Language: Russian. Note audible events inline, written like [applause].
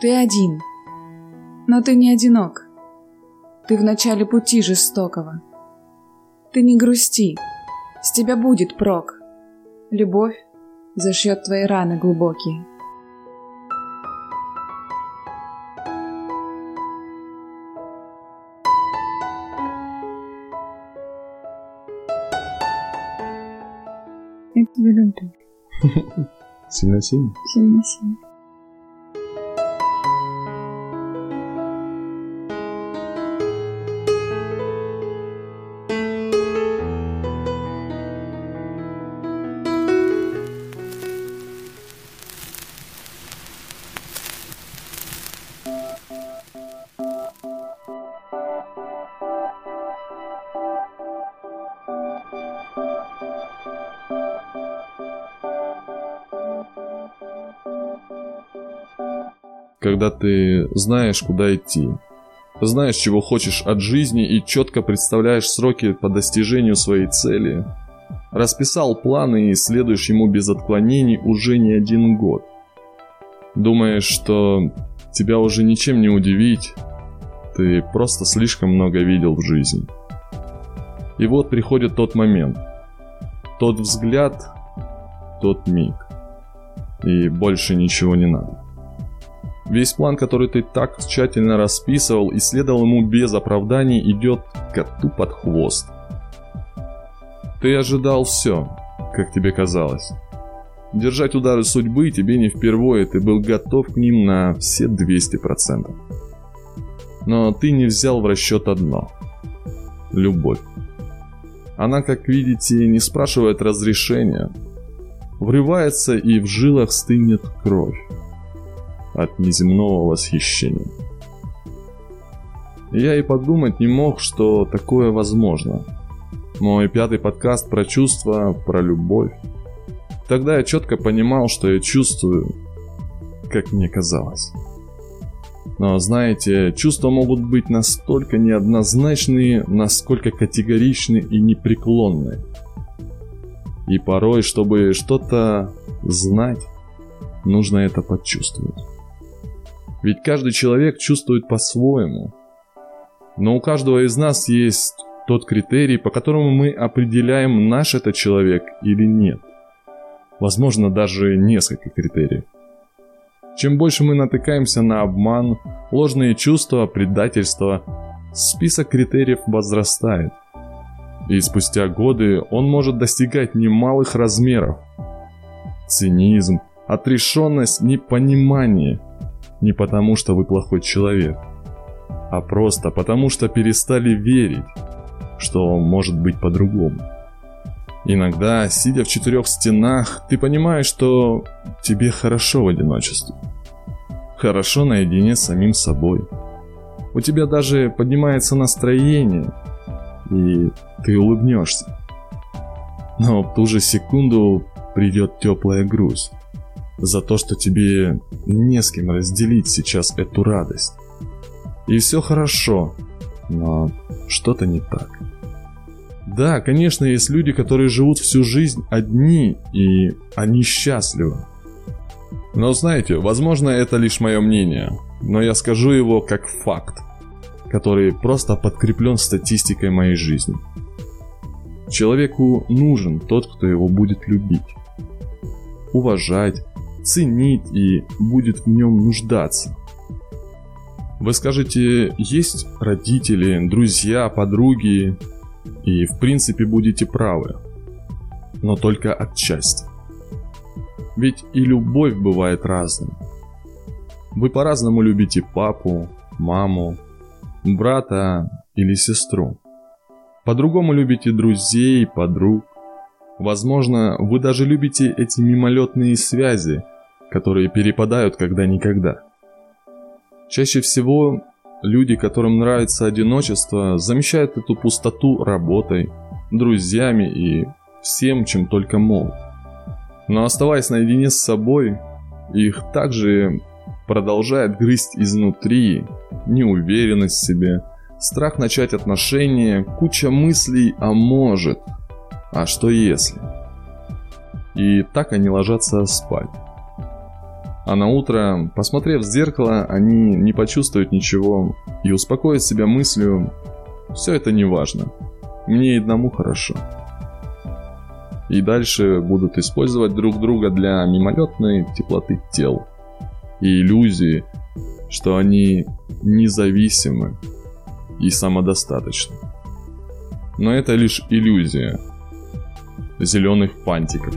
Ты один. Но ты не одинок. Ты в начале пути жестокого. Ты не грусти. С тебя будет прок. Любовь зашьет твои раны глубокие. Я тебя люблю. [laughs] Сильно-сильно? Сильно-сильно. Когда ты знаешь, куда идти, знаешь, чего хочешь от жизни и четко представляешь сроки по достижению своей цели, расписал планы и следуешь ему без отклонений уже не один год. Думаешь, что тебя уже ничем не удивить, ты просто слишком много видел в жизни. И вот приходит тот момент, тот взгляд, тот миг. И больше ничего не надо. Весь план, который ты так тщательно расписывал и следовал ему без оправданий, идет коту под хвост. Ты ожидал все, как тебе казалось. Держать удары судьбы тебе не впервые, ты был готов к ним на все 200%. Но ты не взял в расчет одно – любовь. Она, как видите, не спрашивает разрешения, врывается и в жилах стынет кровь от неземного восхищения. Я и подумать не мог, что такое возможно. Мой пятый подкаст про чувства, про любовь. Тогда я четко понимал, что я чувствую, как мне казалось. Но знаете, чувства могут быть настолько неоднозначные, насколько категоричны и непреклонны. И порой, чтобы что-то знать, нужно это почувствовать. Ведь каждый человек чувствует по-своему. Но у каждого из нас есть тот критерий, по которому мы определяем, наш это человек или нет. Возможно, даже несколько критериев. Чем больше мы натыкаемся на обман, ложные чувства, предательство, список критериев возрастает. И спустя годы он может достигать немалых размеров. Цинизм, отрешенность, непонимание – не потому, что вы плохой человек, а просто потому, что перестали верить, что может быть по-другому. Иногда, сидя в четырех стенах, ты понимаешь, что тебе хорошо в одиночестве. Хорошо наедине с самим собой. У тебя даже поднимается настроение, и ты улыбнешься. Но в ту же секунду придет теплая грусть за то, что тебе не с кем разделить сейчас эту радость. И все хорошо, но что-то не так. Да, конечно, есть люди, которые живут всю жизнь одни, и они счастливы. Но знаете, возможно, это лишь мое мнение, но я скажу его как факт, который просто подкреплен статистикой моей жизни. Человеку нужен тот, кто его будет любить, уважать, ценить и будет в нем нуждаться. Вы скажете, есть родители, друзья, подруги, и в принципе будете правы, но только отчасти. Ведь и любовь бывает разной. Вы по-разному любите папу, маму, брата или сестру. По-другому любите друзей, подруг. Возможно, вы даже любите эти мимолетные связи, которые перепадают когда-никогда. Чаще всего люди, которым нравится одиночество, замещают эту пустоту работой, друзьями и всем, чем только могут. Но оставаясь наедине с собой, их также продолжает грызть изнутри неуверенность в себе, страх начать отношения, куча мыслей «а может», а что если? И так они ложатся спать. А на утро, посмотрев в зеркало, они не почувствуют ничего и успокоят себя мыслью «все это не важно, мне и одному хорошо». И дальше будут использовать друг друга для мимолетной теплоты тел и иллюзии, что они независимы и самодостаточны. Но это лишь иллюзия зеленых фантиков.